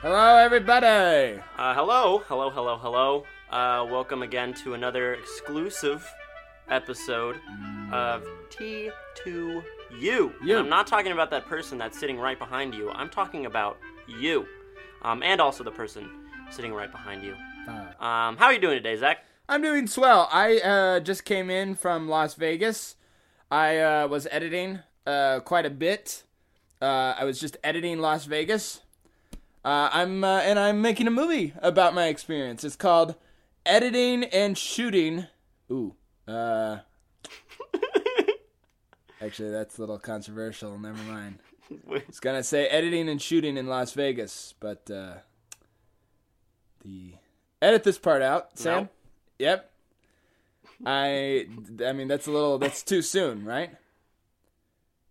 Hello, everybody. Uh, hello, hello, hello, hello. Uh, welcome again to another exclusive episode of T2U. You. And I'm not talking about that person that's sitting right behind you. I'm talking about you, um, and also the person sitting right behind you. Uh, Um, how are you doing today, Zach? I'm doing swell. I uh, just came in from Las Vegas. I uh, was editing uh, quite a bit. Uh, I was just editing Las Vegas. Uh, I'm uh, and I'm making a movie about my experience. It's called Editing and Shooting. Ooh. Uh, actually, that's a little controversial. Never mind. It's gonna say editing and shooting in Las Vegas, but uh, the edit this part out, Sam. No. Yep. I I mean that's a little that's too soon, right?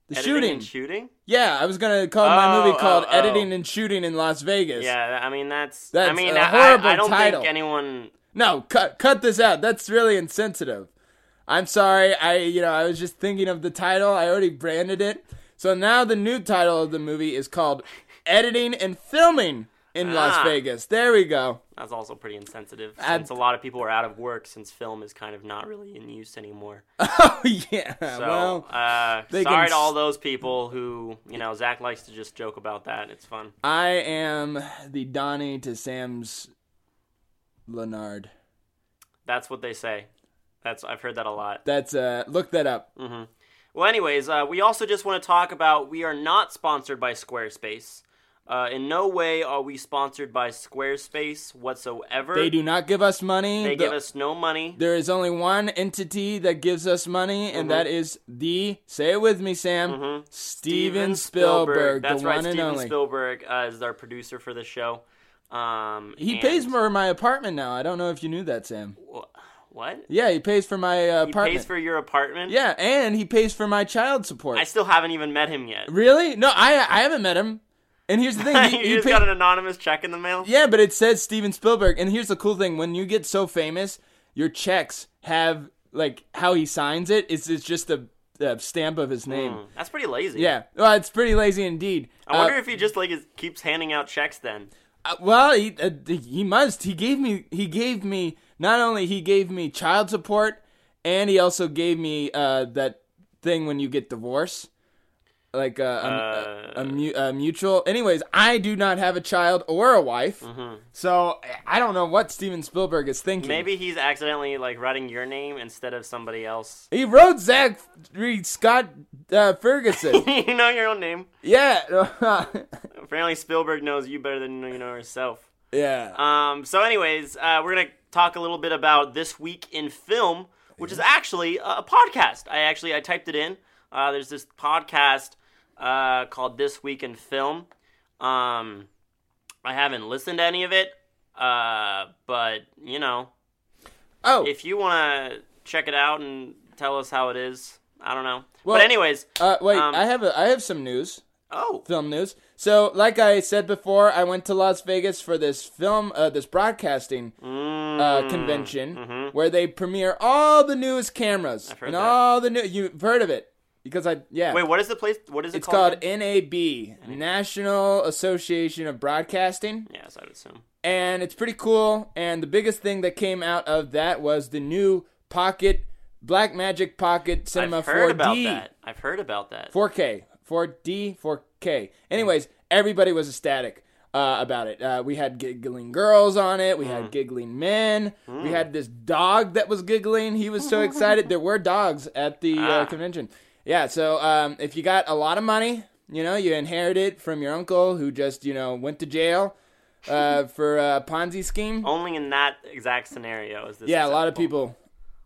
The Editing shooting. and shooting? yeah, I was gonna call my movie Oh, called oh, oh. Editing and Shooting in Las Vegas. Yeah, I mean that's. That's I mean, a I- horrible I, I don't title. think anyone. No, cut cut this out. That's really insensitive. I'm sorry. I you know I was just thinking of the title. I already branded it. So now the new title of the movie is called Editing and Filming in Las Ah. Vegas. There we go. That's also pretty insensitive, since a lot of people are out of work since film is kind of not really in use anymore. Oh yeah. So, well, uh, sorry can to all those people who, you know, Zach likes to just joke about that. It's fun. I am the Donnie to Sam's Leonard. That's what they say. That's I've heard that a lot. That's uh look that up. Mm-hmm. Well, anyways, uh, we also just want to talk about we are not sponsored by Squarespace. Uh, in no way are we sponsored by Squarespace whatsoever. They do not give us money. They The- give us no money. There is only one entity that gives us money, Mm-hmm. and that is the say it with me, Sam. Steven Spielberg, That's the right. one and Steven only. Spielberg uh, is our producer for the show. Um, He pays for my apartment now. I don't know if you knew that, Sam. What? Yeah, he pays for my uh, He pays for your apartment. yeah, and he pays for my child support. I still haven't even met him yet. really? No, I I haven't met him. And here's the thing. He, you he just got an anonymous check in the mail. Yeah, but it says Steven Spielberg. And here's the cool thing: when you get so famous, your checks have like how he signs it. It's it's just a, a stamp of his name. Hmm, That's pretty lazy. Yeah, well, it's pretty lazy indeed. I wonder Uh, if he just like is, keeps handing out checks then. Uh, well, he uh, he must. He gave me. He gave me not only he gave me child support, and he also gave me uh, that thing when you get divorced, like uh, a, a, a, mu- a mutual. Anyways, I do not have a child or a wife, so I don't know what Steven Spielberg is thinking. Maybe he's accidentally like writing your name instead of somebody else. he wrote Zach Reed Scott uh, Ferguson. you know your own name. yeah, Apparently Spielberg knows you better than you know yourself. yeah. Um, so, anyways, uh, we're gonna talk a little bit about this week in film, which is actually a, a podcast. I actually I typed it in. Uh, there's this podcast uh, called This Week in Film. Um, I haven't listened to any of it, uh, but you know, oh, if you want to check it out and tell us how it is, I don't know. Well- but anyways, uh, wait, um, I have a I have some news. oh, film news. So, like I said before, I went to Las Vegas for this film, uh, this broadcasting Mm, uh, convention where they premiere all the newest cameras mm-hmm. heard and that. all the new. You've heard of it because I yeah. wait, what is the place? What is it it's called? called NAB, National Association of Broadcasting, yes, I would assume. and it's pretty cool. And the biggest thing that came out of that was the new Pocket Blackmagic Pocket Cinema I've heard 4D. about that. I've heard about that. 4K, 4D, 4K. Anyways, everybody was ecstatic uh, about it. Uh, we had giggling girls on it. We Hmm. had giggling men. We had this dog that was giggling. He was so excited. There were dogs at the uh, Ah. convention. Yeah. So um, if you got a lot of money, you know, you inherit it from your uncle who just you know went to jail uh, for a Ponzi scheme. Only in that exact scenario is this. Yeah, a lot of people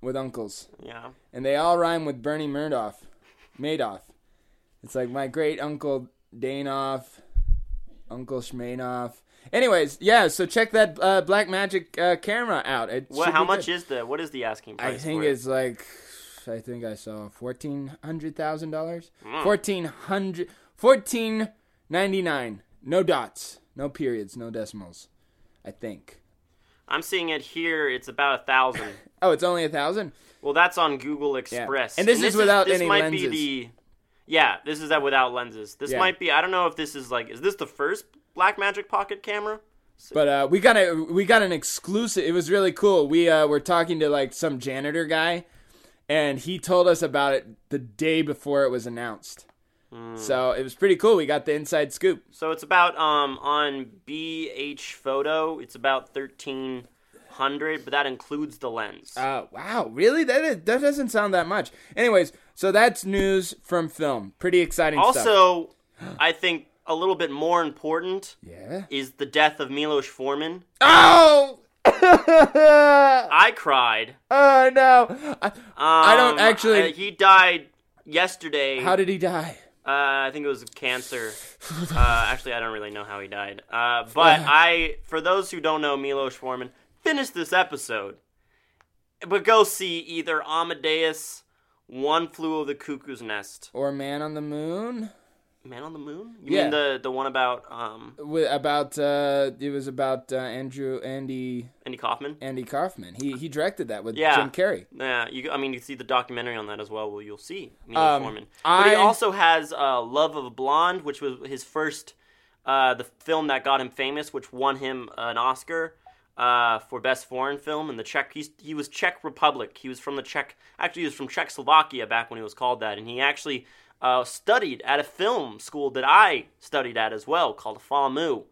with uncles. Yeah. and they all rhyme with Bernie Murdoff, Madoff. It's like my great uncle Danoff, Uncle Schmanoff. Anyways, yeah. So check that uh, Blackmagic uh, camera out. It should How much good. is the? What is the asking price? I think it? it's like, I think I saw fourteen hundred thousand dollars. Hmm. Fourteen hundred, fourteen ninety nine. No dots, no periods, no decimals. I think. I'm seeing it here. It's about a thousand. Oh, it's only a thousand. well, that's on Google Express. Yeah. And this is without this any might lenses. Be the, yeah, this is that without lenses. This Yeah. might be. I don't know if this is like. Is this the first Blackmagic Pocket camera. But uh, we got a we got an exclusive. It was really cool. We uh, were talking to like some janitor guy, and he told us about it the day before it was announced. So it was pretty cool. We got the inside scoop. So it's about um on BH Photo. It's about thirteen hundred, but that includes the lens. Uh, wow, really? That is, that doesn't sound that much. Anyways, so that's news from film. Pretty exciting stuff. also, I think a little bit more important Yeah. is the death of Milos Forman. Oh. I cried. Oh no! I, I don't Um, actually- uh, he died yesterday. how did he die? Uh, I think it was cancer. uh, actually, I don't really know how he died. Uh, but I, for those who don't know Milos Forman, finish this episode, but go see either Amadeus, One Flew Over the Cuckoo's Nest, Or Man on the Moon? Man on the Moon. You Yeah. mean the the one about um Wi- About uh, it was about uh, Andrew Andy Andy Kaufman? Andy Kaufman. He he directed that with Yeah. Jim Carrey. Yeah, you. I mean, you see the documentary on that as well. Well, you'll see Milos Um, Forman. But he also has uh, Love of a Blonde, which was his first, uh, the film that got him famous, which won him an Oscar uh, for best foreign film in the Czech. He's, he was Czech Republic. He was from the Czech. Actually, he was from Czechoslovakia back when he was called that, and he actually uh, studied at a film school that I studied at as well, called FAMU.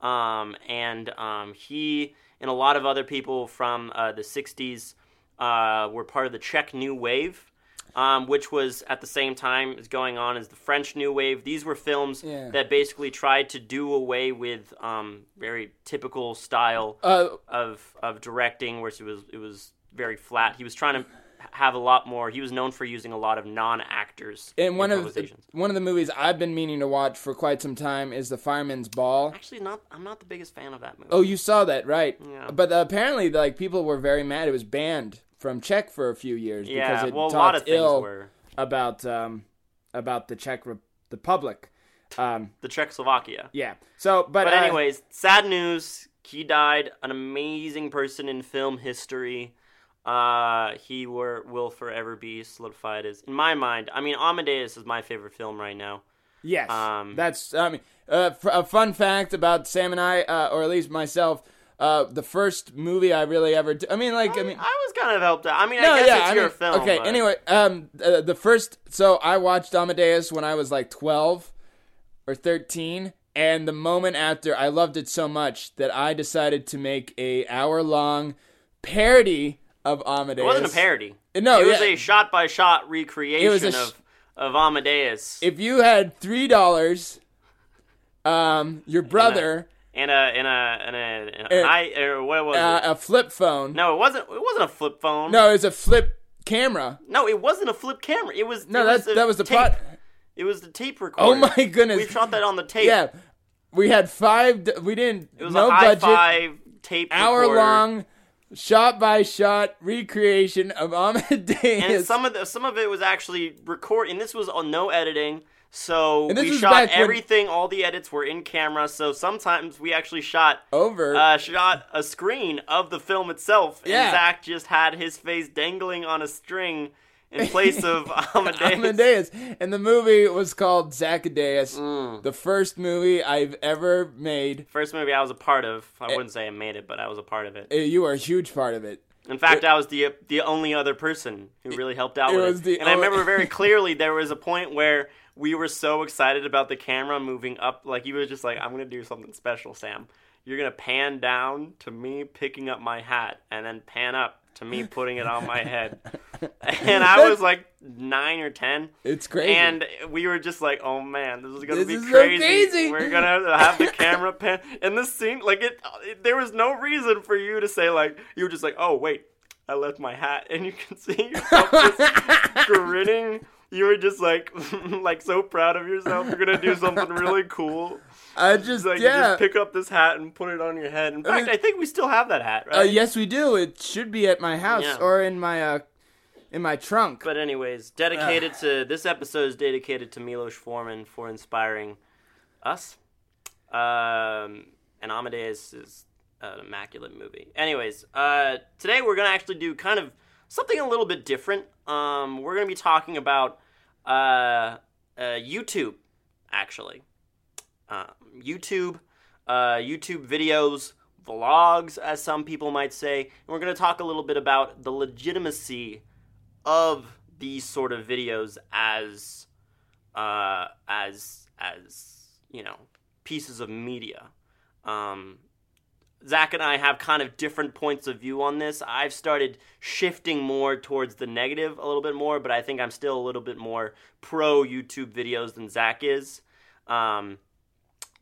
Um, and um, he and a lot of other people from uh, the 60s uh, were part of the Czech New Wave, um, which was at the same time as going on as the French New Wave. These were films Yeah. that basically tried to do away with um, very typical style Uh, of of directing, where it was it was very flat. He was trying to have a lot more. He was known for using a lot of non-actors and one of the, one of the movies I've been meaning to watch for quite some time is The Fireman's Ball. Actually, not. I'm not the biggest fan of that movie. Oh, you saw that, right? Yeah. But uh, apparently, like people were very mad. It was banned from Czech for a few years yeah. because it Well, a talked lot of things ill were about um, about the Czech Re- Republic. Um, the Czechoslovakia. yeah. So, but, But uh, anyways, sad news. He died. An amazing person in film history. Uh, he were will forever be solidified as in my mind. I mean, Amadeus is my favorite film right now. Yes, Um, that's. I mean, uh, a fun fact about Sam and I, uh, or at least myself, uh, the first movie I really ever. D- I mean, like, I mean, I was kind of helped out. I mean, no, I guess yeah, it's I your mean, film. okay. but- Anyway, um, uh, the first. So I watched Amadeus when I was like twelve or thirteen, and the moment after, I loved it so much that I decided to make a hour long parody of Amadeus. it wasn't a parody. No, it was yeah. a shot by shot recreation It was a sh- of of Amadeus If you had three dollars, um, your brother, and a and a and a, and a Uh, I or what was uh, it? a flip phone. No, it wasn't. It wasn't a flip phone. No, it was a flip camera. no, it wasn't a flip camera. It was. No, was that was the tape. It was the tape recorder. Oh my goodness! We shot that on the tape. Yeah, we had five. We didn't. It was no a high budget. five tape Hour long, shot by shot recreation of Amadeus. and some of the, some of it was actually record, and this was on no editing. So we shot back when- everything. All the edits were in camera. So sometimes we actually shot over. uh, shot a screen of the film itself, and Yeah. Zach just had his face dangling on a string in place of Amadeus. Amadeus, and the movie was called Zacchaeus, Mm. the first movie I've ever made. First movie I was a part of. Eh. I wouldn't say I made it, but I was a part of it. Uh, You were a huge part of it. In fact, I was the the only other person who really helped out It with was it. and I remember very clearly there was a point where we were so excited about the camera moving up, like you were just like, "I'm gonna do something special, Sam. You're gonna pan down to me picking up my hat, and then pan up to me putting it on my head." and I was like nine or ten. It's crazy. And we were just like, "Oh man, this is gonna This be is so crazy. crazy." We're gonna have the camera pan." And this scene, like it, it, there was no reason for you to say like you were just like, "Oh wait, I left my hat," and you can see yourself just grinning. You were just like, like so proud of yourself. You're gonna do something really cool. I just Like you yeah. just pick up this hat and put it on your head. In I fact, mean- I think we still have that hat, right? Uh, yes, we do. It should be at my house Yeah. or in my uh, in my trunk. But anyways, dedicated to this episode is dedicated to Milos Forman for inspiring us. Um, and Amadeus is an immaculate movie. Anyways, uh, today we're gonna actually do kind of something a little bit different. Um, we're gonna be talking about uh, uh, YouTube, actually. Uh, YouTube uh, YouTube videos, vlogs, as some people might say. And we're going to talk a little bit about the legitimacy of these sort of videos as, uh, as, as you know, pieces of media. Um, Zach and I have kind of different points of view on this. I've started shifting more towards the negative a little bit more, but I think I'm still a little bit more pro YouTube videos than Zach is. Um,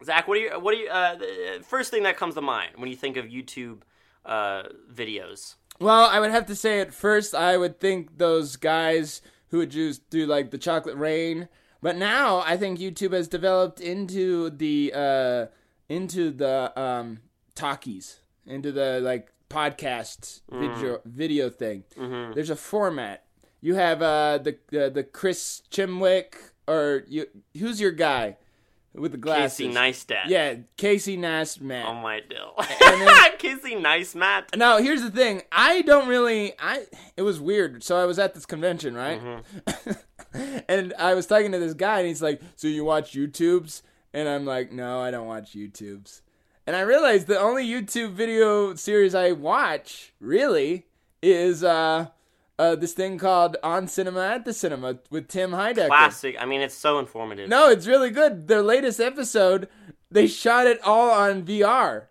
Zach, what are you? What are you? Uh, first thing that comes to mind when you think of YouTube uh, videos? Well, I would have to say at first I would think those guys who would just do like the chocolate rain, but now I think YouTube has developed into the uh, into the um, talkies, into the like podcast video video thing. There's a format. You have uh, the uh, the Chris Chimwick or you who's your guy with the glasses? Casey Neistat. Yeah, Casey Neistat. Oh my dill. then- Casey Nice Matt. Now here's the thing. I don't really. I it was weird. So I was at this convention, right? and I was talking to this guy, and he's like, "So you watch YouTubes?" And I'm like, "No, I don't watch YouTubes." And I realized the only YouTube video series I watch really is uh, uh this thing called On Cinema at the Cinema with Tim Heidecker. Classic. I mean, it's so informative. No, it's really good. Their latest episode, they shot it all on VR.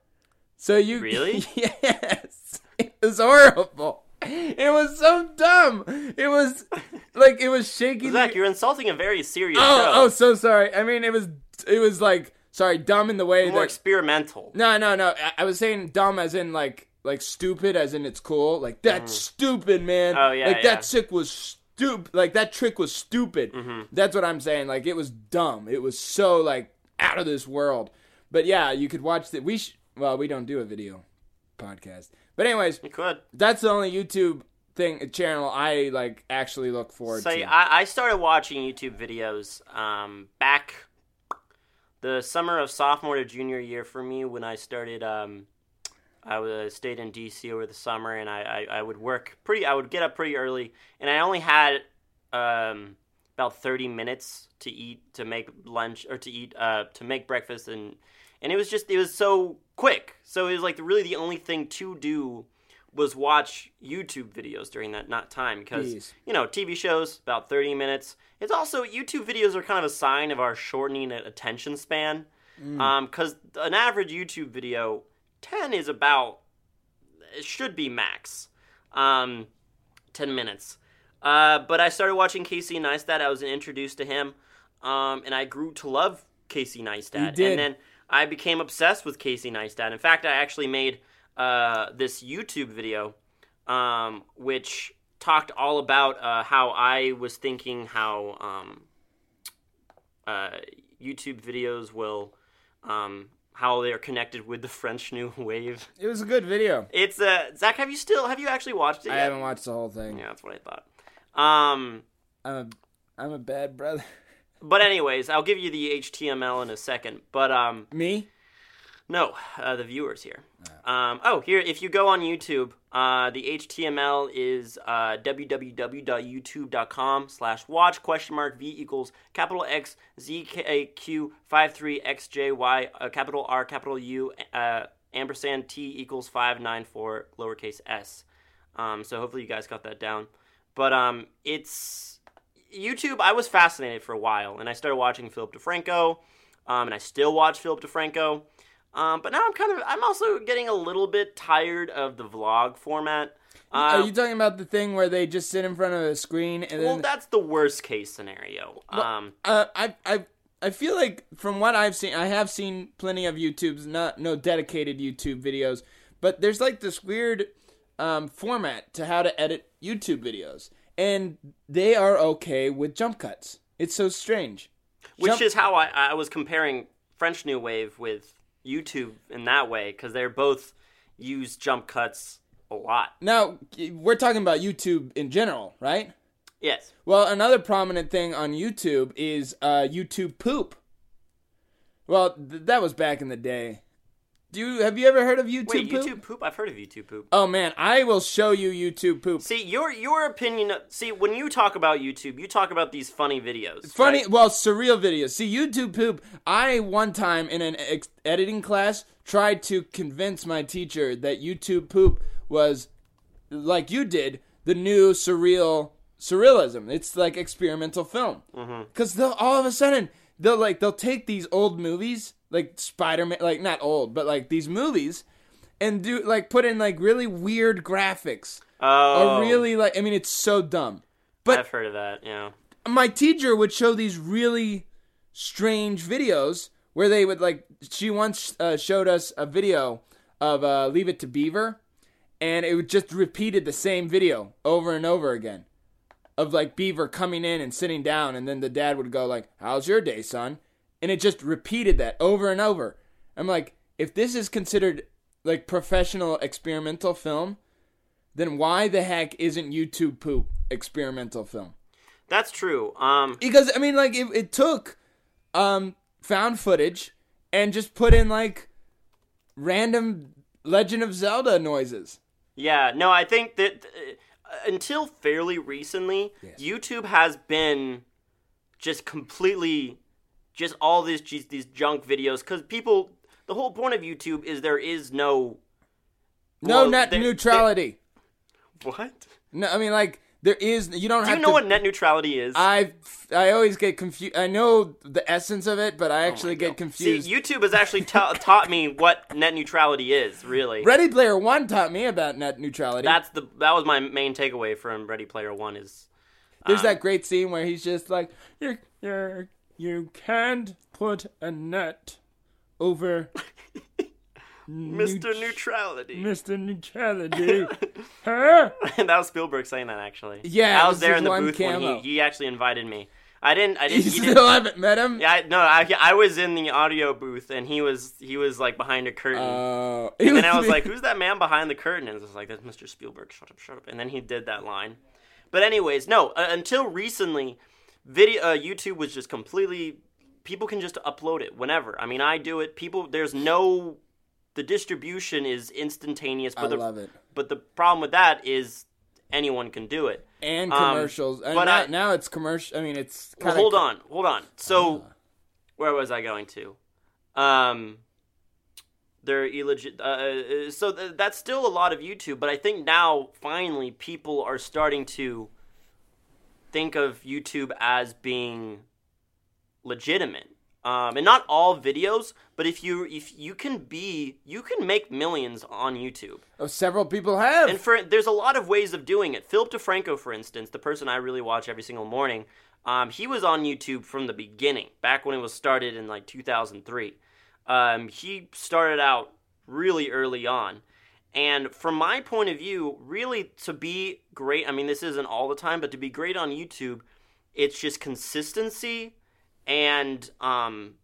So you Really? yes, it was horrible. It was so dumb. It was like it was shaking. Zach, you're insulting a very serious oh, show. oh, so sorry. I mean, it was it was like sorry, dumb in the way More that experimental. no, no, no. I, I was saying dumb as in like like stupid as in it's cool. Like that's stupid, man. Oh, yeah, Like yeah. that trick was stupid. Like that trick was stupid. Mm-hmm. That's what I'm saying. Like it was dumb. It was so like out of this world. But yeah, you could watch the we sh- well, we don't do a video podcast. But anyways, You could. that's the only YouTube thing channel I like actually look forward So to. I, I started watching YouTube videos um, back the summer of sophomore to junior year for me when I started. Um, I was stayed in DC over the summer, and I, I, I would work pretty. I would get up pretty early, and I only had um, about thirty minutes to eat, to make lunch, or to eat, uh, to make breakfast, and and it was just it was so quick. So it was like really the only thing to do was watch YouTube videos during that not time because Jeez. you know TV shows about thirty minutes. It's also YouTube videos are kind of a sign of our shortening attention span because an average YouTube video ten is about it should be max um, ten minutes. Uh, but I started watching Casey Neistat. I was introduced to him, um, and I grew to love Casey Neistat. You did. And then I became obsessed with Casey Neistat. In fact, I actually made uh, this YouTube video, um, which talked all about uh, how I was thinking how um, uh, YouTube videos will, um, how they're connected with the French New Wave. it was a good video. It's uh, Zach. Have you still have you actually watched it I yet? haven't watched the whole thing. Yeah, that's what I thought. Um, I'm a I'm a bad brother. but anyways, I'll give you the HTML in a second. But um, Me? No, uh, the viewers here. Um, oh, here, if you go on YouTube, uh, the HTML is uh, www.youtube.com slash watch question mark V equals capital X Z K Q five three X J Y uh, capital R capital U uh, ampersand T equals five nine four lowercase s. Um, so hopefully you guys got that down. But um, it's YouTube. I was fascinated for a while, and I started watching Philip DeFranco, um, and I still watch Philip DeFranco. Um, but now I'm kind of I'm also getting a little bit tired of the vlog format. Are Um, you talking about the thing where they just sit in front of a screen and well, then that's the worst case scenario. Um, uh, I I I feel like from what I've seen, I have seen plenty of YouTube's not no dedicated YouTube videos, but there's like this weird um, format to how to edit YouTube videos, and they are okay with jump cuts. It's so strange. which Jump- is how I, I was comparing French New Wave with YouTube in that way because they're both use jump cuts a lot. now we're talking about YouTube in general, right? Yes. Well, another prominent thing on YouTube is uh, YouTube poop. Well, th- that was back in the day. Do you have you ever heard of YouTube Wait, poop? YouTube poop? I've heard of YouTube poop. Oh man, I will show you YouTube poop. See your your opinion. See when you talk about YouTube, you talk about these funny videos. Funny, right? well, surreal videos. See, YouTube poop. I one time in an ex- editing class tried to convince my teacher that YouTube poop was like you did the new surreal surrealism. It's like experimental film. Mm-hmm. Because they'll all of a sudden they'll like they'll take these old movies like Spider Man, like not old, but like these movies, and do like put in like really weird graphics. Oh, Or really like I mean, it's so dumb. But I've heard of that. Yeah. my teacher would show these really strange videos where they would like she once uh, showed us a video of uh, leave it to beaver and it would just repeated the same video over and over again of like beaver coming in and sitting down and then the dad would go like how's your day son and it just repeated that over and over i'm like if this is considered like professional experimental film then why the heck isn't youtube poop experimental film That's true. Um, because I mean, like it, it took um found footage and just put in like random Legend of Zelda noises. yeah. No, I think that uh, until fairly recently, YouTube has been just completely just all these these, these junk videos because people. The whole point of YouTube is there is no No Well, net they- neutrality. what. no, I mean like there is. You don't Do have you know to. what net neutrality is? I I always get confused. I know the essence of it, but I actually get See, confused. See, YouTube has actually ta- taught me what net neutrality is. Really, Ready Player One taught me about net neutrality. that's the that was my main takeaway from Ready Player One. Is There's um, that great scene where he's just like, "You you you can't put a net over." Mr. Neutrality. Mr. Neutrality. huh? that was Spielberg saying that actually. Yeah, I was there in the booth when he, he actually invited me. I didn't. I didn't. You still didn't haven't met him? yeah, I, no, I, I was in the audio booth and he was he was like behind a curtain. Uh, and then I was like, "Who's that man behind the curtain?" And it was like, "That's Mr. Spielberg." Shut up, shut up. And then he did that line. But anyways, no. Uh, until recently, video uh, YouTube was just completely. People can just upload it whenever. I mean, I do it. People, there's no. The distribution is instantaneous, but I the love it. but the problem with that is anyone can do it. And Um, commercials. and but now, I- now it's commercial. I mean, it's Well, hold on, hold on. So, where was I going to? Um, they're illegit. Uh, uh, so th- that's still a lot of YouTube, but I think now finally people are starting to think of YouTube as being legitimate. Um, and not all videos, but if you if you can be you can make millions on YouTube. Oh, several people have. And for there's a lot of ways of doing it. Philip DeFranco, for instance, the person I really watch every single morning, um, he was on YouTube from the beginning, back when it was started in like 2003. Um, he started out really early on. And from my point of view, really to be great, I mean, this isn't all the time, but to be great on YouTube, it's just consistency and um,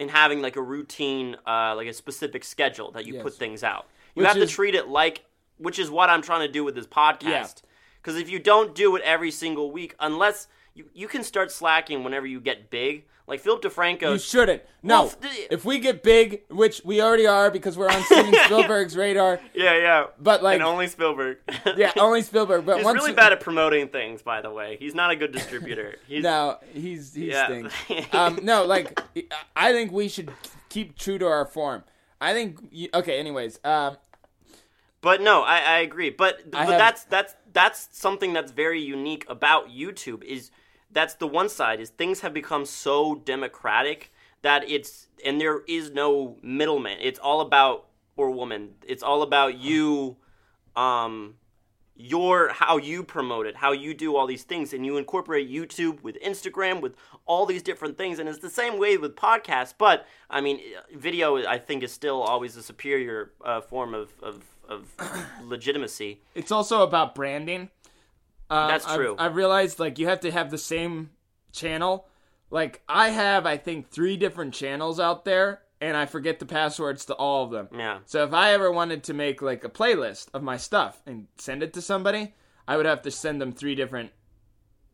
and having like a routine, uh, like a specific schedule that you Yes. put things out. You Which have to treat it like, which is what I'm trying to do with this podcast. Because if you don't do it every single week, unless you, you can start slacking whenever you get big, like Philip DeFranco. you shouldn't. No. Well, if we get big, which we already are because we're on Steven Spielberg's radar, yeah, yeah. but like, and only Spielberg. yeah, only Spielberg. But He's once really bad at promoting things, by the way. He's not a good distributor. He's, No, he's he Yeah. stinks. um, no, like I think we should keep true to our form. I think. You, okay. Anyways, um, But no, I, I agree. But I but have- that's that's that's something that's very unique about YouTube is that's the one side is things have become so democratic that it's and there is no middleman. It's all about or woman. It's all about you um your how you promote it, how you do all these things, and you incorporate YouTube with Instagram with all these different things, and it's the same way with podcasts. But I mean, video I think is still always a superior uh, form of of, of legitimacy. it's also about branding. Um, That's true. I've, realized like you have to have the same channel. Like I have, I think three different channels out there, and I forget the passwords to all of them. Yeah. So if I ever wanted to make like a playlist of my stuff and send it to somebody, I would have to send them three different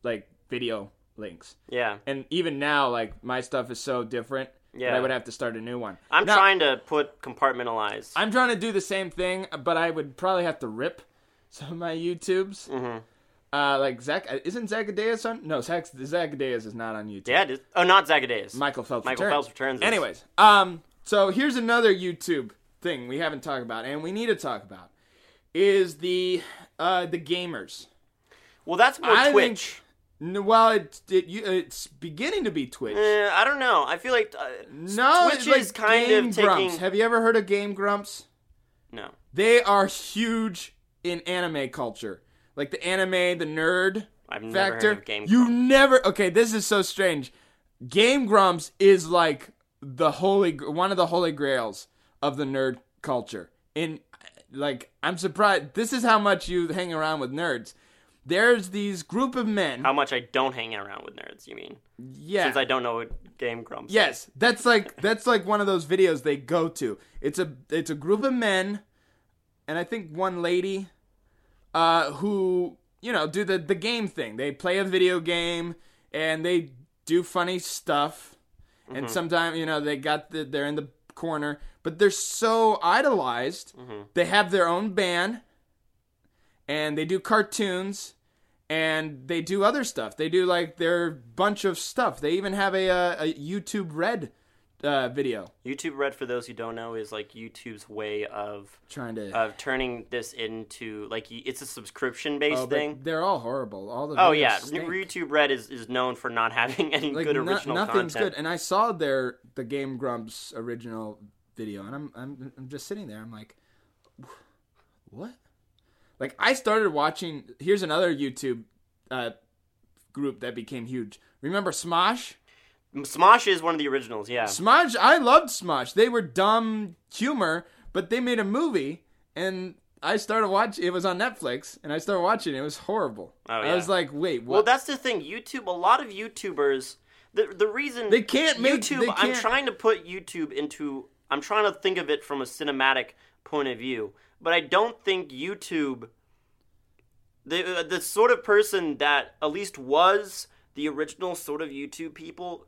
like video links. Yeah. And even now, like my stuff is so different Yeah. I would have to start a new one. I'm Now, trying to put compartmentalize. I'm trying to do the same thing, but I would probably have to rip some of my YouTubes. Mm-hmm. Uh, like Zach, isn't Zacharias on? No, Zach, Zacharias is not on YouTube. yeah, it is. Oh, not Zagadeus. Michael Phelps. Michael returns. Phelps returns. is- Anyways, um, so here's another YouTube thing we haven't talked about, and we need to talk about is the uh the gamers. well, that's more I Twitch. think, well, it, it it's beginning to be Twitch. Eh, I don't know. I feel like uh, no, Twitch like is kind Game of Grumps. taking. Have you ever heard of Game Grumps? No. They are huge in anime culture, like the anime, the nerd I've never factor. heard of Game you never. Okay, this is so strange. Game Grumps is like the holy, one of the holy grails of the nerd culture. In like, I'm surprised. This is how much you hang around with nerds. There's these group of men. How much I don't hang around with nerds? You mean? yeah. Since I don't know what Game Grumps. is. Yes, that's like that's like one of those videos they go to. It's a it's a group of men, and I think one lady, uh, who you know do the the game thing. They play a video game and they do funny stuff, and sometimes you know they got the they're in the corner, but they're so idolized. They have their own band, and they do cartoons and they do other stuff. They do like their bunch of stuff. They even have a, uh, a YouTube Red uh, video YouTube Red, for those who don't know, is like YouTube's way of trying to. of turning this into like it's a subscription based oh, thing. they're all horrible. All the Oh yeah, stink. YouTube Red is, is known for not having any like good no- original nothing's content. good. And I saw their the Game Grumps original video, and I'm I'm I'm just sitting there. I'm like, what? Like I started watching. Here's another YouTube uh, group that became huge. Remember Smosh? Smosh is one of the originals. Yeah, Smosh, I loved Smosh. They were dumb humor, but they made a movie, and I started watching. It was on Netflix, and I started watching. it. It was horrible. Oh, I was like, wait, what? Well, that's the thing. YouTube. A lot of YouTubers. The the reason They can't make- YouTube. they I'm trying to put YouTube into. I'm trying to think of it from a cinematic point of view, but I don't think YouTube. The uh, the sort of person that at least was the original sort of YouTube people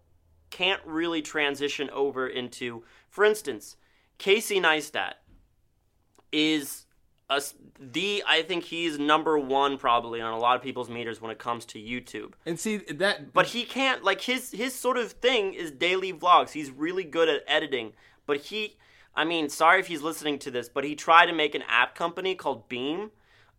can't really transition over into. For instance, Casey Neistat is a, the I think he's number one probably on a lot of people's meters when it comes to YouTube. and see that, But he can't like his his sort of thing is daily vlogs. He's really good at editing, but he I mean, sorry if he's listening to this, but he tried to make an app company called Beam.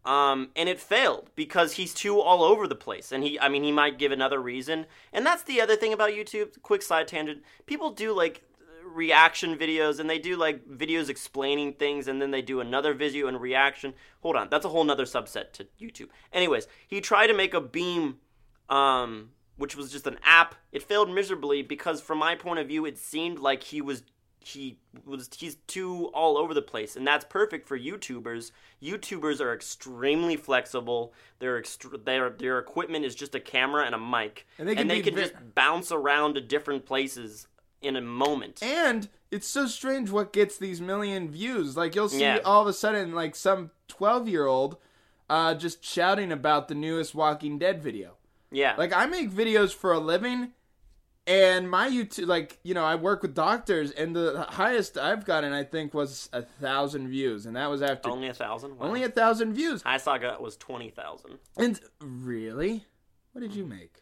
Um, and it failed because he's too all over the place. And he, I mean, he might give another reason. And that's the other thing about YouTube. Quick side tangent: people do like reaction videos, and they do like videos explaining things, and then they do another video and reaction. Hold on, that's a whole nother subset to YouTube. Anyways, he tried to make a Beam um, which was just an app. It failed miserably because, from my point of view, it seemed like he was he was he's too all over the place, and that's perfect for YouTubers. YouTubers are extremely flexible. Their their their equipment is just a camera and a mic, And they can be ve- just bounce around to different places in a moment. and it's so strange what gets these million views. Like you'll see Yeah. all of a sudden, like some twelve year old, uh, just shouting about the newest Walking Dead video. yeah, Like I make videos for a living, and my YouTube, like you know, I work with doctors, and the highest I've gotten, I think, was a thousand views, and that was after only a thousand. Wow. only a thousand views. I saw it was twenty thousand. And really, what did you mm-hmm. make?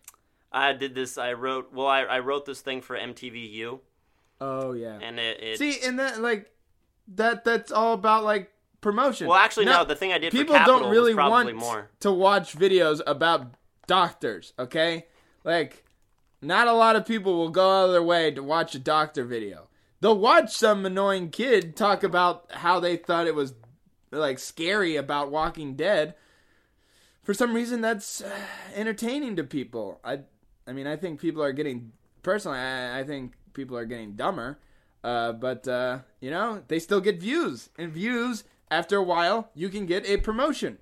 I did this. I wrote. Well, I, I wrote this thing for MTVU, Oh yeah. and it. it See, and that like that that's all about like promotion. well, actually, Now, no. The thing I did people don't really want more. to watch videos about doctors. Okay, like not a lot of people will go out of their way to watch a doctor video. They'll watch some annoying kid talk about how they thought it was like scary about Walking Dead. For some reason, that's uh, entertaining to people. I, I mean, I think people are getting personally. I, I think people are getting dumber. Uh, but uh, you know, they still get views, and views after a while, you can get a promotion.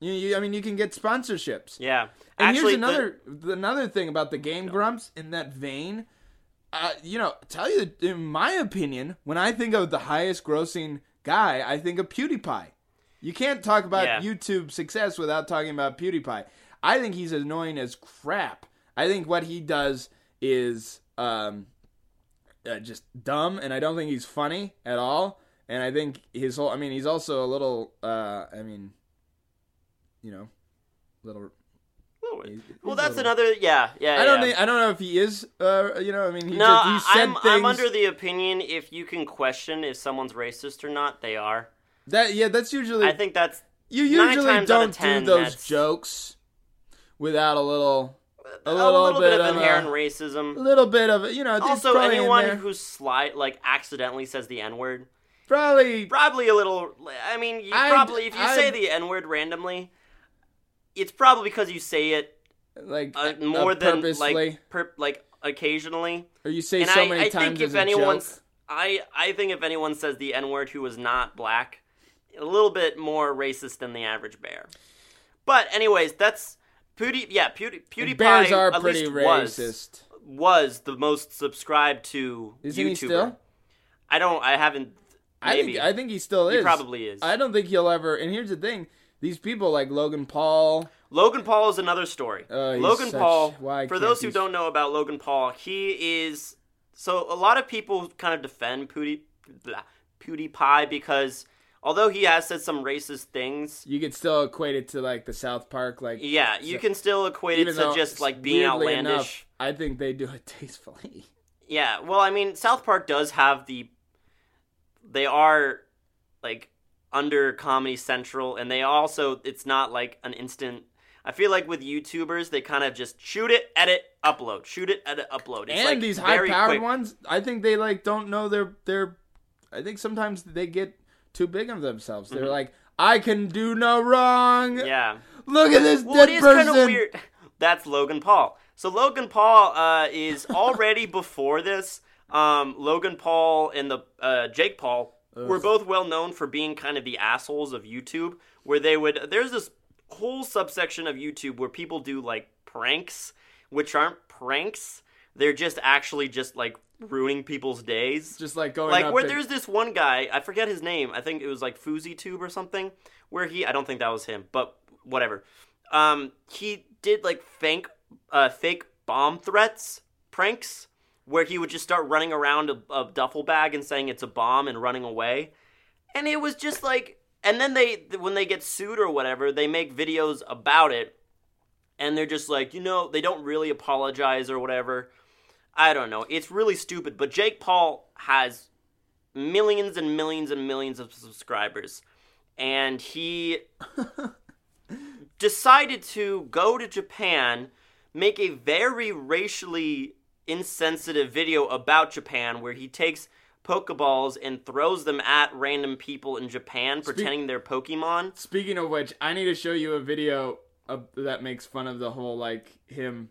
You, you I mean, you can get sponsorships. Yeah. And Actually, here's another another thing about the Game Grumps in that vein. Uh, you know, tell you in my opinion, when I think of the highest grossing guy, I think of PewDiePie. You can't talk about Yeah. YouTube success without talking about PewDiePie. I think he's annoying as crap. I think what he does is um, uh, just dumb, and I don't think he's funny at all. And I think his whole, I mean, he's also a little, uh, I mean, you know, little. he's- Well, that's little- another. Yeah, yeah. I don't yeah. think I don't know if he is. Uh, you know, I mean, he No, just, he said I'm, things I'm under the opinion if you can question if someone's racist or not, they are. that. Yeah, that's usually. I think that's you usually don't of 10, do those that's- jokes without a little, a a little, little, bit, of inherent a racism. A little bit of you know. Also, anyone who's slight, like accidentally says the N word, probably probably a little. I mean, you I'd- probably if you say I'd- the N word randomly, it's probably because you say it like uh, uh, more than like per, like occasionally. or you say And so I, many I times think as if a anyone's, joke. I I think if anyone says the N word who is not black, a little bit more racist than the average bear. But anyways, that's Pewdie. Yeah, Pewdie, PewDiePie Bears are at pretty least racist. was the most subscribed to Isn't YouTuber. he still? I don't. I haven't. I think I think he still is. He probably is. I don't think he'll ever. And here's the thing: these people like Logan Paul. Logan Paul is another story. Oh, he's Logan such- Paul, why for those who don't know about Logan Paul, he is so a lot of people kind of defend Pewdie, blah, PewDiePie because although he has said some racist things, You could still equate it to like the South Park, like yeah, you So- can still equate it to just like being outlandish. enough, I think they do it tastefully. Yeah, well, I mean, South Park does have the. They are, like, under Comedy Central, and they also. It's not like an instant. I feel like with YouTubers, they kind of just shoot it, edit, upload, shoot it, edit, upload. It's and like these high-powered ones, I think they like don't know their their. I think sometimes they get too big of themselves. They're like, I can do no wrong. Mm-hmm. Yeah. Look at this Well, dead it is person. kind of weird. That's Logan Paul. So Logan Paul uh, is already before this. Um, Logan Paul and the uh, Jake Paul were Ugh. both well known for being kind of the assholes of YouTube, where they would. There's this whole subsection of YouTube where people do like pranks, which aren't pranks. They're just actually just like ruining people's days Just like going like where and- there's this one guy i forget his name i think it was like FouseyTube or something where he i don't think that was him but whatever um he did like fake uh fake bomb threats pranks where he would just start running around a, a duffel bag and saying it's a bomb and running away and it was just like and then they when they get sued or whatever they make videos about it and they're just like you know they don't really apologize or whatever I don't know. It's really stupid, but Jake Paul has millions and millions and millions of subscribers. And he decided to go to Japan, make a very racially insensitive video about Japan where he takes Pokeballs and throws them at random people in Japan pretending they're Pokemon. Speaking of which, I need to show you a video of, that makes fun of the whole like him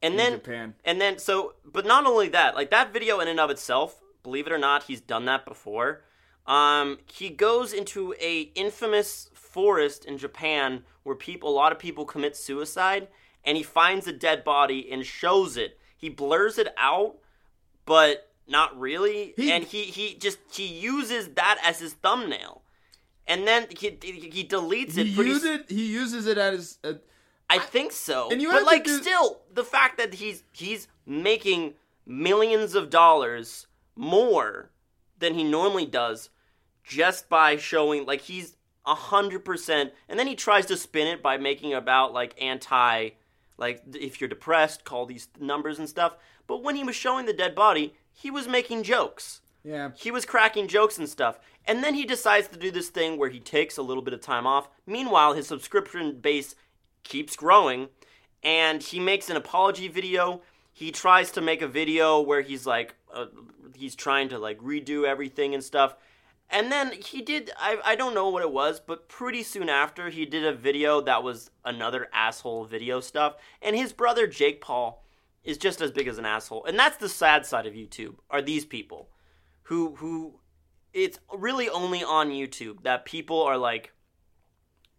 And in then Japan. And then so but not only that, like that video in and of itself, believe it or not, he's done that before. Um he goes into a infamous forest in Japan where people a lot of people commit suicide and he finds a dead body and shows it. He blurs it out, but not really. He- and he he just he uses that as his thumbnail. And then he he deletes it He uses it. He uses it as uh, I think so. And you but like do- still the fact that he's he's making millions of dollars more than he normally does just by showing like he's a hundred percent and then he tries to spin it by making about like anti like if you're depressed call these numbers and stuff but when he was showing the dead body he was making jokes yeah. he was cracking jokes and stuff. And then he decides to do this thing where he takes a little bit of time off. Meanwhile, his subscription base keeps growing and he makes an apology video. He tries to make a video where he's like uh, he's trying to like redo everything and stuff. And then he did I I don't know what it was, but pretty soon after he did a video that was another asshole video stuff. And his brother Jake Paul is just as big as an asshole. And that's the sad side of YouTube. Are these people who who it's really only on YouTube that people are like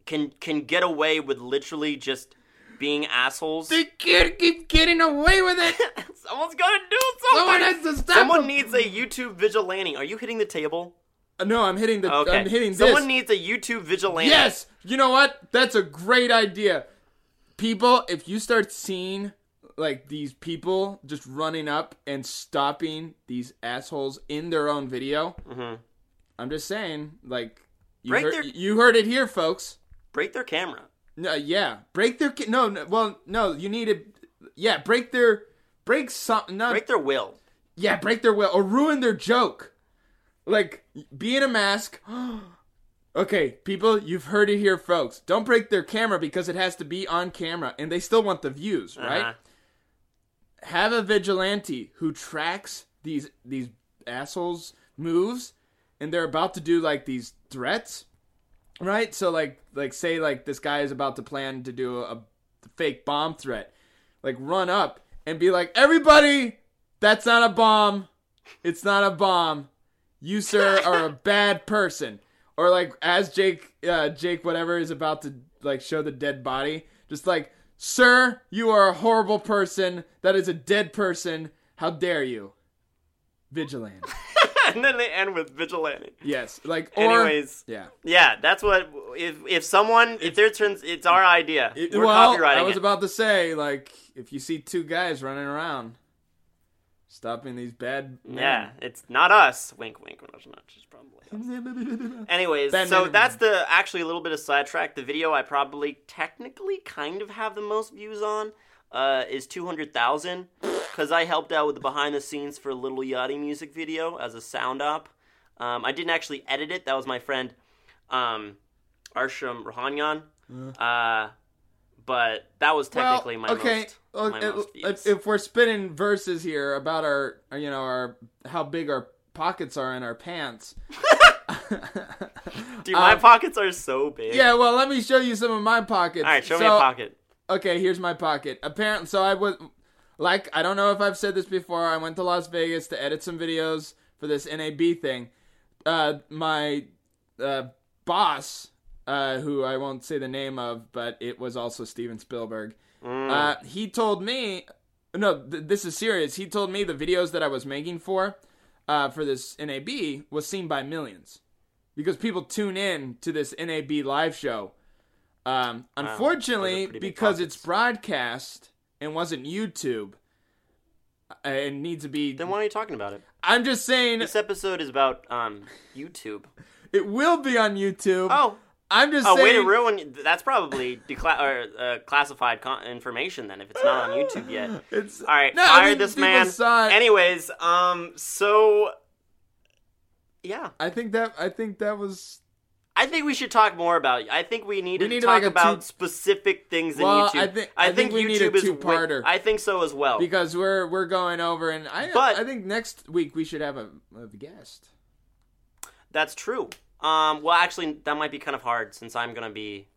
can can get away with literally just being assholes. They can't keep getting away with it. Someone's gotta do something. Someone has to stop Someone them. needs a YouTube vigilante. Are you hitting the table? Uh, no, I'm hitting the. Okay. I'm hitting this. Someone this. needs a YouTube vigilante. Yes, you know what? That's a great idea. People, if you start seeing like these people just running up and stopping these assholes in their own video. hmm I'm just saying, like you Break heard, their- you heard it here, folks. Break their camera. No, yeah, break their ca- no, no. Well, no, you need to, yeah, break their break something. No, Break their will. yeah, break their will or ruin their joke. Like be in a mask. okay, people, you've heard it here, folks. Don't break their camera because it has to be on camera, and they still want the views, right? Uh-huh. have a vigilante who tracks these these assholes moves and they're about to do like these threats right so like like say like this guy is about to plan to do a, fake bomb threat like run up and be like everybody that's not a bomb it's not a bomb you sir are a bad person. Or like as jake uh, jake whatever is about to like show the dead body just like sir you are a horrible person. That is a dead person. How dare you? Vigilante. And then they end with vigilante. yes like or Anyways, yeah. Yeah, that's what if if someone if their turns, it's our idea. It- We're well i was it. about to say like if you see two guys running around stopping these bad men. Yeah, it's not us. Wink, wink. Just probably. us. Anyways, Bad so men. that's the actually a little bit of sidetrack. The video I probably technically kind of have the most views on uh, is two hundred thousand because I helped out with the behind the scenes for Lil Yachty music video as a sound op. Um, I didn't actually edit it. That was my friend um, Arsham Rohanyan. Uh, but that was technically my okay. most. well, my if- most if, views. if we're spinning verses here about our, you know, our how big our pockets are in our pants. Dude, my um, pockets are so big. yeah, well, let me show you some of my pockets. All right, show me a pocket. Okay, here's my pocket. Apparently, so I was like, I don't know if I've said this before. I went to Las Vegas to edit some videos for this NAB thing. Uh, my uh, boss, uh, who I won't say the name of, but it was also Steven Spielberg. Mm. Uh, he told me, no, th- this is serious. He told me the videos that I was making for, uh, for this NAB was seen by millions, because people tune in to this NAB live show. Um, unfortunately, big because it's broadcast and wasn't YouTube, uh, it needs to be. Then why are you talking about it? I'm just saying This episode is about um YouTube. it will be on YouTube. Oh, I'm just oh, saying. way to ruin. That's probably decla- or, uh, classified con- information then if it's not on YouTube yet. It's All right, No, I fire mean, this man. saw it. Anyways, um, so yeah, I think that I think that was I think we should talk more about. I think we need We to need, talk like, about two- specific things in YouTube. I think- I think we need a YouTube is. wi- two-parter. I think so as well. because we're we're going over, and I But- I think next week we should have a, a guest. That's true. Um, well, actually, that might be kind of hard since I'm gonna be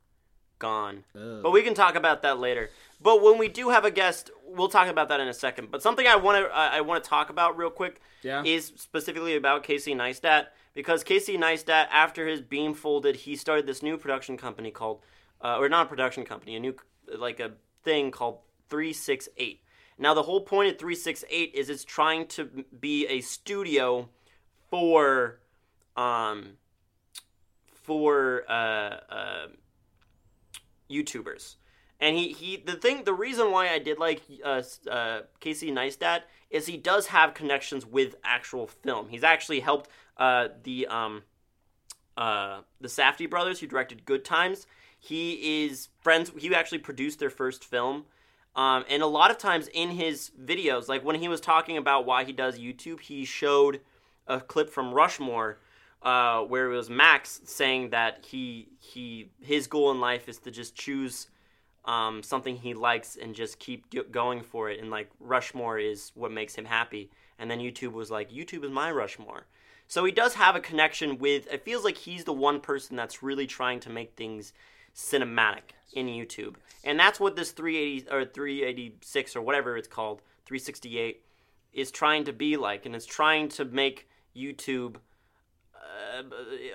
gone. But we can talk about that later. But when we do have a guest, we'll talk about that in a second. But something I want to I, I want to talk about real quick Yeah. is specifically about Casey Neistat because Casey Neistat, after his Beme folded, he started this new production company called, uh, or not a production company, a new like a thing called Three Six Eight. Now the whole point of Three Six Eight is it's trying to be a studio for, um, for uh, uh, YouTubers. And he, he the thing the reason why I did like uh, uh, Casey Neistat is he does have connections with actual film. He's actually helped uh, the um, uh, the Safdie brothers who directed Good Times. He is friends. He actually produced their first film. Um, and a lot of times in his videos, like when he was talking about why he does YouTube, he showed a clip from Rushmore uh, where it was Max saying that he he his goal in life is to just choose um, something he likes and just keep going for it. And like Rushmore is what makes him happy. And then YouTube was like, YouTube is my Rushmore. So he does have a connection with. It feels like he's the one person that's really trying to make things cinematic in YouTube, and that's what this 380 or 386 or whatever it's called, 368, is trying to be like, and it's trying to make YouTube. Uh,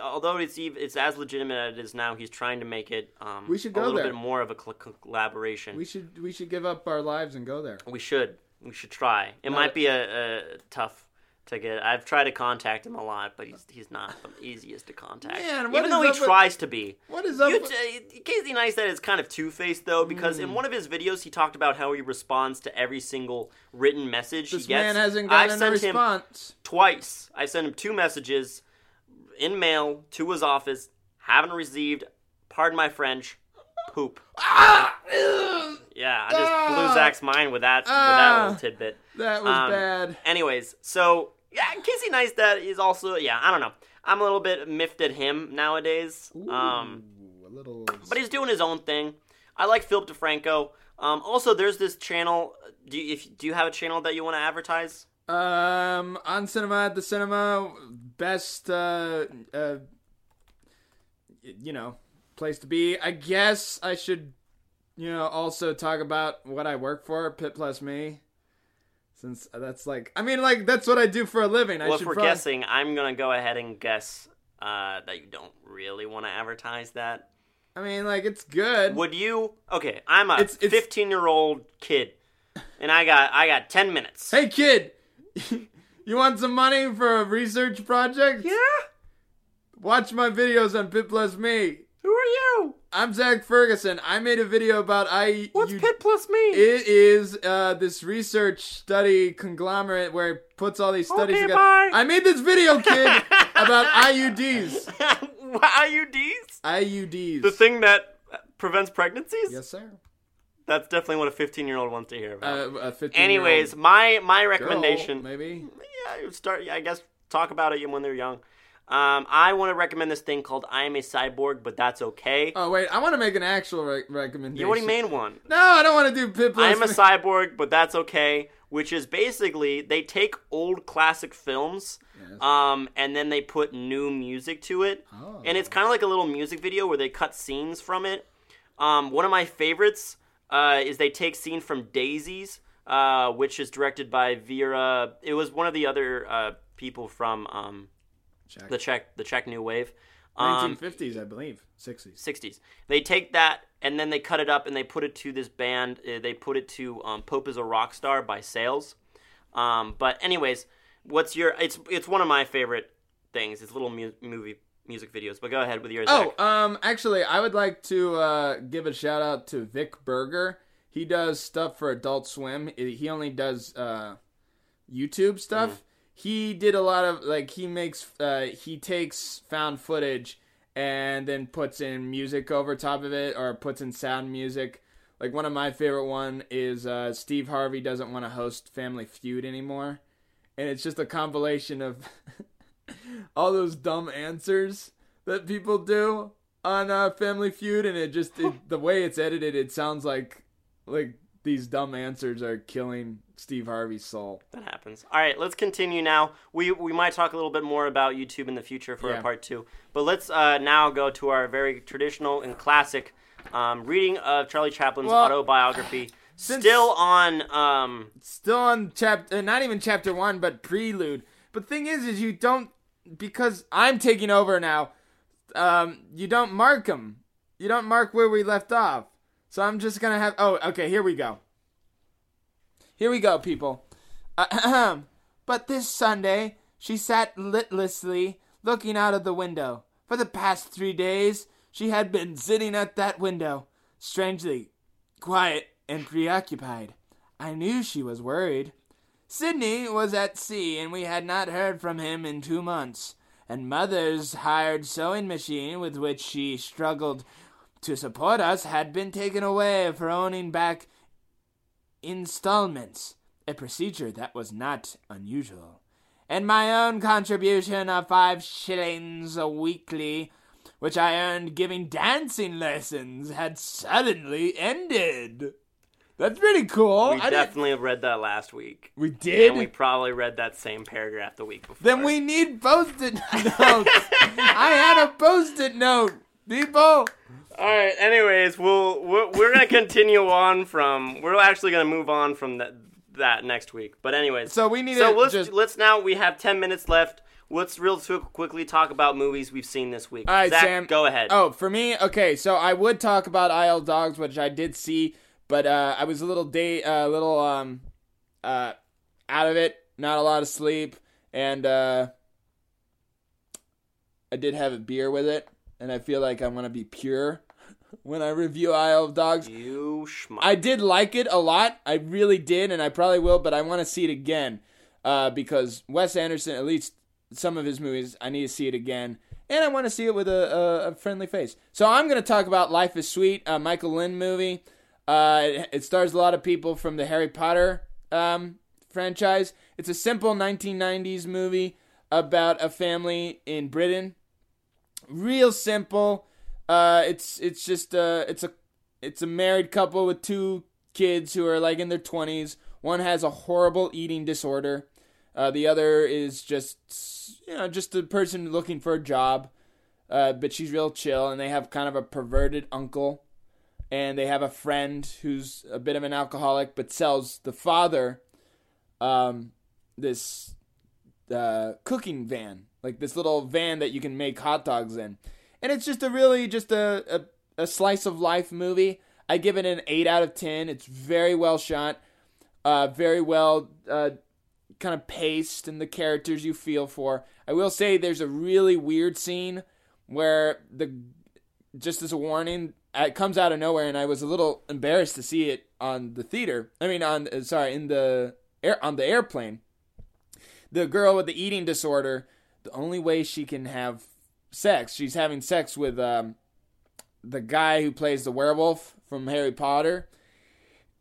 although it's ev- it's as legitimate as it is now, he's trying to make it um, We should go a little there. bit more of a cl- collaboration. We should we should give up our lives and go there. We should. We should try. It might be a, a tough to get. I've tried to contact him a lot, but he's he's not the easiest to contact. Man, even though he with- tries to be. What is up? You with- t- Casey Neistat is kind of two faced though, because Hmm. in one of his videos he talked about how he responds to every single written message this he gets. man hasn't I've gotten a sent him response. twice. I sent him two messages in mail to his office. Haven't received. Pardon my French. Poop. Ah! Yeah, I just Ah! blew Zach's mind with that with that Ah! little tidbit. That was Um, bad. Anyways, so yeah, Casey Neistat is also yeah. I don't know. I'm a little bit miffed at him nowadays. Um, a little. but he's doing his own thing. I like Philip DeFranco. Um, also, there's this channel. Do you, if do you have a channel that you want to advertise? Um, on cinema at the cinema, best uh, uh, you know, place to be. I guess I should, you know, also talk about what I work for, Pitt Plus Me, since that's like, I mean, like that's what I do for a living. I Well, if we're probably- guessing, I'm gonna go ahead and guess uh, that you don't really want to advertise that. I mean, like it's good. Would you? Okay, I'm a It's- it's- 15 year old kid, and I got I got 10 minutes. Hey, kid, you want some money for a research project? Yeah. Watch my videos on Pitt Plus Me. Who are you? I'm Zach Ferguson. I made a video about I. What's you- Pitt Plus Me? It is uh, this research study conglomerate where it puts all these studies Okay, together. bye. I made this video, kid, about IUDs. IUDs? IUDs. The thing that prevents pregnancies? Yes, sir. That's definitely what a 15 year old wants to hear about. Uh, Anyways, my my girl, recommendation. maybe. yeah, start. I guess talk about it when they're young. Um, I want to recommend this thing called "I Am a Cyborg," but that's okay. Oh wait, I want to make an actual re- recommendation. you already made one. No, I don't want to do Pitt I am a cyborg, but that's okay. Which is basically they take old classic films, Yes. um, and then they put new music to it, Oh. and it's kind of like a little music video where they cut scenes from it. Um, one of my favorites uh, is they take scene from Daisies, uh, which is directed by Vera. It was one of the other uh, people from um, Check. the Czech the Czech New Wave. Um, 1950s, I believe. 60s. 60s. They take that and then they cut it up and they put it to this band. Uh, they put it to um, "Pope is a Rock Star" by Sales. Um, but anyways, what's your? It's it's one of my favorite things. It's little mu- movie music videos. But go ahead with yours. Oh, um, actually, I would like to uh, give a shout out to Vic Berger. He does stuff for Adult Swim. He only does uh, YouTube stuff. Mm-hmm. He did a lot of like he makes uh, he takes found footage and then puts in music over top of it or puts in sound music. Like one of my favorite one is uh, Steve Harvey doesn't want to host Family Feud anymore, and it's just a compilation of all those dumb answers that people do on uh, Family Feud, and it just it, the way it's edited, it sounds like like these dumb answers are killing Steve Harvey's soul. that happens. All right, let's continue now. We we might talk a little bit more about YouTube in the future for Yeah. a part two. But let's uh, now go to our very traditional and classic um, reading of Charlie Chaplin's Well, autobiography. Still on. Um, Still on chapter, uh, not even chapter one, but prelude. But thing is, is you don't because I'm taking over now. Um, you don't mark them. You don't mark where we left off. So I'm just gonna have. Oh, okay. Here we go. Here we go, people. Ahem. But this Sunday, she sat listlessly looking out of the window. For the past three days, she had been sitting at that window, strangely quiet and preoccupied. I knew she was worried. Sidney was at sea, and we had not heard from him in two months. And Mother's hired sewing machine, with which she struggled to support us, had been taken away for owning back installments, a procedure that was not unusual. And my own contribution of five shillings a weekly, which I earned giving dancing lessons, had suddenly ended. That's pretty cool. we I definitely read that last week. we did. And we probably read that same paragraph the week before. Then we need post-it notes. I had a post-it note, people. All right. Anyways, we'll we're, we're gonna continue on from. We're actually gonna move on from that that next week. But anyways, So we need so let's just. let's now we have ten minutes left. Let's real quick, quickly talk about movies we've seen this week. All right, Zach, Sam. go ahead. Oh, for me, okay. So I would talk about Isle Dogs, which I did see, but uh, I was a little day, a little um, uh, out of it. Not a lot of sleep, and uh, I did have a beer with it, and I feel like I want to be pure when I review Isle of Dogs. You schmuck. I did like it a lot. I really did, and I probably will, but I want to see it again uh, because Wes Anderson, at least some of his movies, I need to see it again, and I want to see it with a, a, a friendly face. So I'm going to talk about Life is Sweet, a Michael Lynn movie. Uh, it, it stars a lot of people from the Harry Potter um, franchise. It's a simple 1990s movie about a family in Britain. Real simple. Uh, it's it's just uh, it's a it's a married couple with two kids who are like in their 20s. One has a horrible eating disorder. Uh, the other is just you know just a person looking for a job. Uh, but she's real chill, and they have kind of a perverted uncle, and they have a friend who's a bit of an alcoholic, but sells the father um, this uh, cooking van, like this little van that you can make hot dogs in, and it's just a really just a, a, a slice of life movie. I give it an eight out of ten. It's very well shot, uh, very well uh, kind of paced, and the characters you feel for. I will say there's a really weird scene where the just as a warning, it comes out of nowhere, and I was a little embarrassed to see it on the theater. I mean, on uh, sorry, in the air on the airplane. The girl with the eating disorder, the only way she can have sex, she's having sex with um, the guy who plays the werewolf from Harry Potter.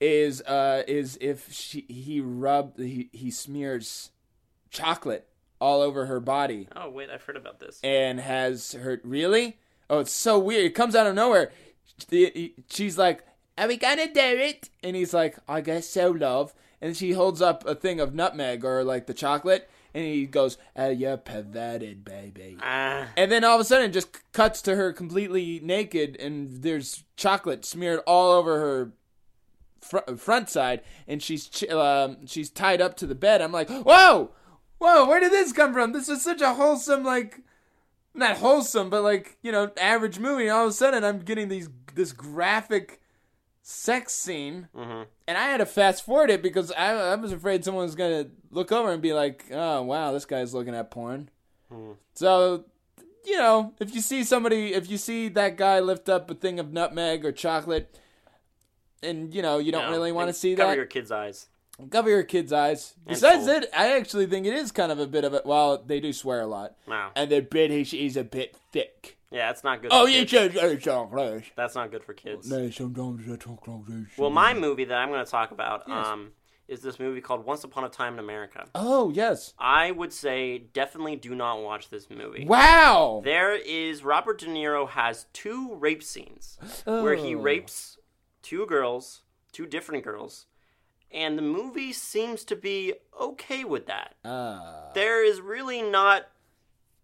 Is uh is if she he rub he he smears chocolate all over her body oh wait, I've heard about this. and has her really oh it's so weird it comes out of nowhere she's like are we gonna do it? And he's like i guess so love. And she holds up a thing of nutmeg or like the chocolate and he goes oh you're perverted baby? Ah, and then all of a sudden it just cuts to her completely naked and there's chocolate smeared all over her fr- front side and she's ch- um, she's tied up to the bed. I'm like whoa! Whoa where did this come from? This is such a wholesome like not wholesome but like you know average movie all of a sudden i'm getting these this graphic sex scene mhm. and i had to fast forward it because i, I was afraid someone was gonna look over and be like oh wow this guy's looking at porn Hmm. so you know if you see somebody if you see that guy lift up a thing of nutmeg or chocolate and you know you don't No, really want to see cover that your kids' eyes. Cover your kids' eyes. Besides it, I actually think it is kind of a bit of a. Well, they do swear a lot, Wow. and the British is a bit thick. Yeah, it's not good. Oh, for you kids. should. That's not good for kids. No, sometimes the chocolate is. Well, my movie that I'm going to talk about Yes. um, is this movie called Once Upon a Time in America. Oh yes! I would say definitely do not watch this movie. Wow. There is Robert De Niro has two rape scenes where he Oh. rapes two girls, two different girls, and the movie seems to be okay with that. Uh, There is really not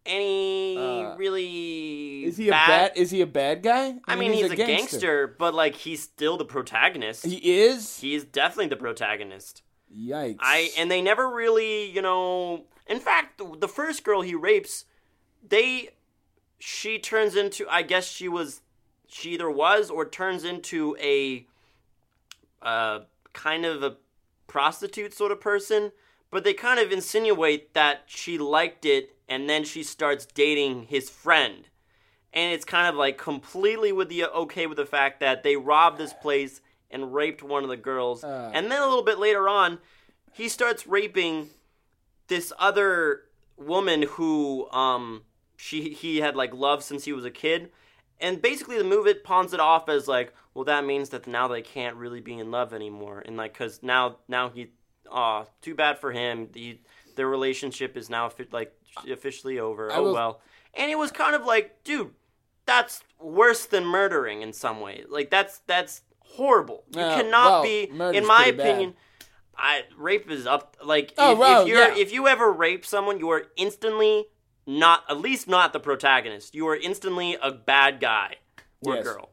any Uh, really is he a bad? Is he a bad guy? I mean, he's, a gangster. but like he's still the protagonist. He is. he is definitely the protagonist. Yikes! I and they never really, you know. In fact, the, the first girl he rapes, they, she turns into. I guess she was, she either was or turns into a, uh, kind of a prostitute sort of person. But they kind of insinuate that she liked it, and then she starts dating his friend, and it's kind of like completely with the okay with the fact that they robbed this place and raped one of the girls, Uh. and then a little bit later on, he starts raping this other woman who um she he had like loved since he was a kid and basically the movie pawns it off as like well that means that now they can't really be in love anymore and like because now now he oh too bad for him the their relationship is now like officially over I oh will- well and it was kind of like dude that's worse than murdering in some way like that's that's horrible you Uh, cannot well, be in my pretty bad. opinion I rape is up like Oh, if, wow, if you're yeah. if you ever rape someone, you are instantly not at least not the protagonist. You are instantly a bad guy or Yes. girl.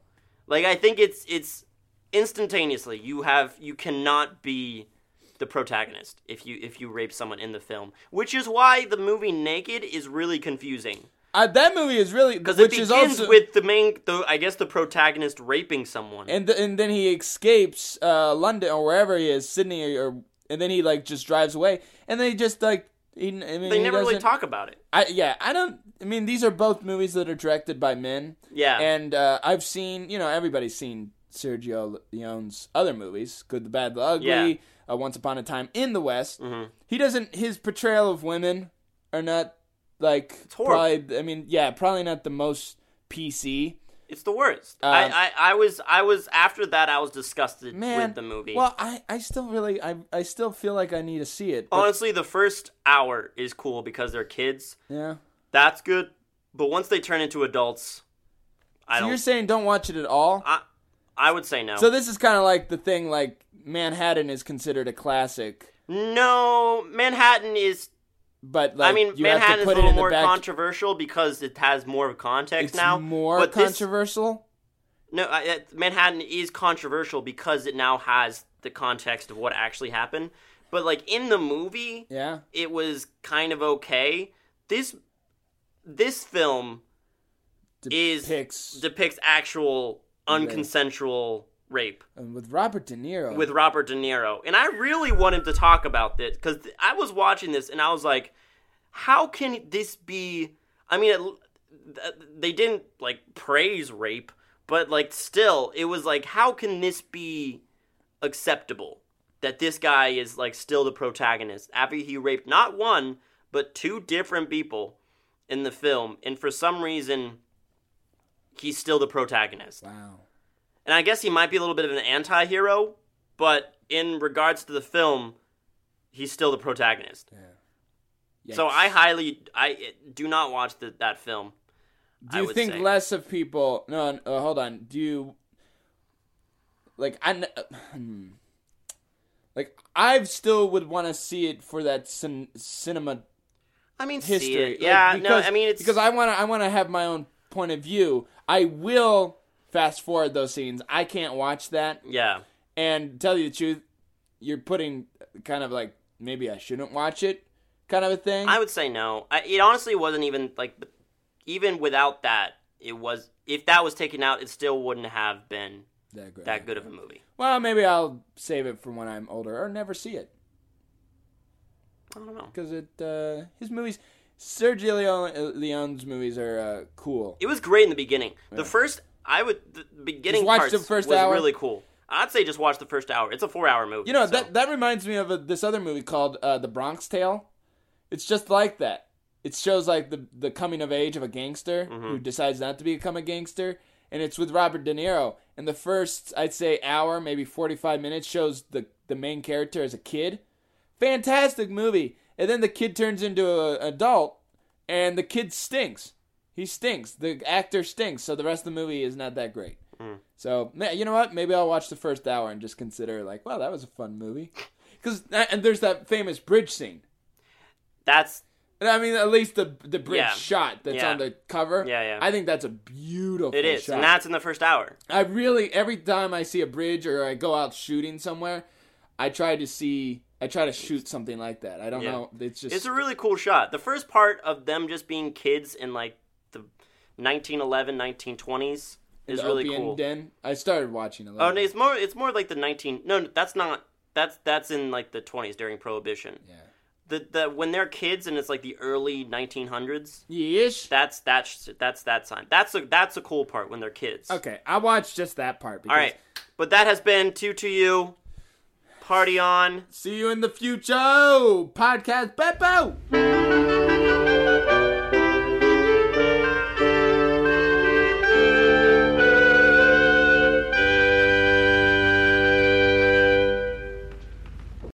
Like I think it's it's instantaneously you have you cannot be the protagonist if you if you rape someone in the film, which is why the movie Naked is really confusing Uh, that movie is really because it begins also with the main the I guess the protagonist raping someone. and th- and then he escapes uh, London or wherever he is, Sydney or, or and then he like just drives away, and then he just like He, I mean, They he never really talk about it. I yeah, I don't. I mean, these are both movies that are directed by men. Yeah. and uh, I've seen. You know, everybody's seen Sergio Leone's other movies, Good, the Bad, the Ugly, Yeah. uh, Once Upon a Time in the West. Mhm. He doesn't. His portrayal of women are not like horrible. probably. I mean, yeah, probably not the most PC. It's the worst. Um, I, I, I was I was after that I was disgusted Man, with the movie. Well, I, I still really I I still feel like I need to see it. but- Honestly, the first hour is cool because they're kids. yeah. That's good. But once they turn into adults, I So don't. you're saying don't watch it at all? I, I would say no. So this is kind of like the thing like Manhattan is considered a classic, no, Manhattan is. But like I mean, Manhattan is a little more back. controversial because it has more of a context it's now. more but this- controversial. No, I, uh, Manhattan is controversial because it now has the context of what actually happened. But like in the movie, Yeah. it was kind of okay. This this film is Depicts depicts actual unconsensual rape and with Robert De Niro. with Robert De Niro, and I really wanted to talk about this because I was watching this and I was like, how can this be? I mean, it, they didn't like praise rape, but like still, it was like, how can this be acceptable? That this guy is like still the protagonist after he raped not one but two different people in the film, and for some reason, he's still the protagonist. wow. And I guess he might be a little bit of an anti-hero, but in regards to the film, he's still the protagonist. Yeah. So I highly I do not watch the, that film. do I you would think say. less of people? No, uh, hold on. Do you like I? uh, hmm. Like I still would want to see it for that cin- cinema I mean, history. Like, Yeah, because- no, I mean it's because I want to. I want to have my own point of view. I will fast forward those scenes. I can't watch that. yeah. And tell you the truth, you're putting kind of like maybe I shouldn't watch it, kind of a thing. I would say no. I, it honestly wasn't even like even without that, it was if that was taken out, it still wouldn't have been that good. that good of a movie. Well, maybe I'll save it for when I'm older or never see it I don't know. because it uh, his movies. Sergio Leone, Leone's movies are uh, cool. It was great in the beginning. The first, I would the beginning Just watch parts the first was hour? really cool. I'd say just watch the first hour. It's a four-hour movie. You know so- that that reminds me of a, this other movie called uh, The Bronx Tale. It's just like that. It shows like the the coming of age of a gangster Mm-hmm. who decides not to become a gangster, and it's with Robert De Niro. And the first, I'd say, hour, maybe forty five minutes, shows the the main character as a kid. Fantastic movie. And then the kid turns into an adult, and the kid stinks. He stinks. The actor stinks. So the rest of the movie is not that great. Hmm. So you know what? Maybe I'll watch the first hour and just consider like, wow, that was a fun movie. Because and there's that famous bridge scene. That's And I mean, at least the the bridge Yeah. shot that's Yeah. on the cover. Yeah, yeah. I think that's a beautiful. it is, shot. and that's in the first hour. I really every time I see a bridge or I go out shooting somewhere, I try to see. I try to shoot something like that. I don't Yeah. know. It's just It's a really cool shot. The first part of them just being kids and like 1911, 1920s is the really Opium cool. Den. I started watching a Oh, no, it's more. It's more like the 19. No, that's not. That's that's in like the 20s during Prohibition. yeah. The the when they're kids and it's like the early 1900s. Yeesh. That's that's that's that sign. That's a that's a cool part when they're kids. Okay, I watched just that part. Because All right, but that has been two to you. Party on. See you in the future. Podcast Beppo.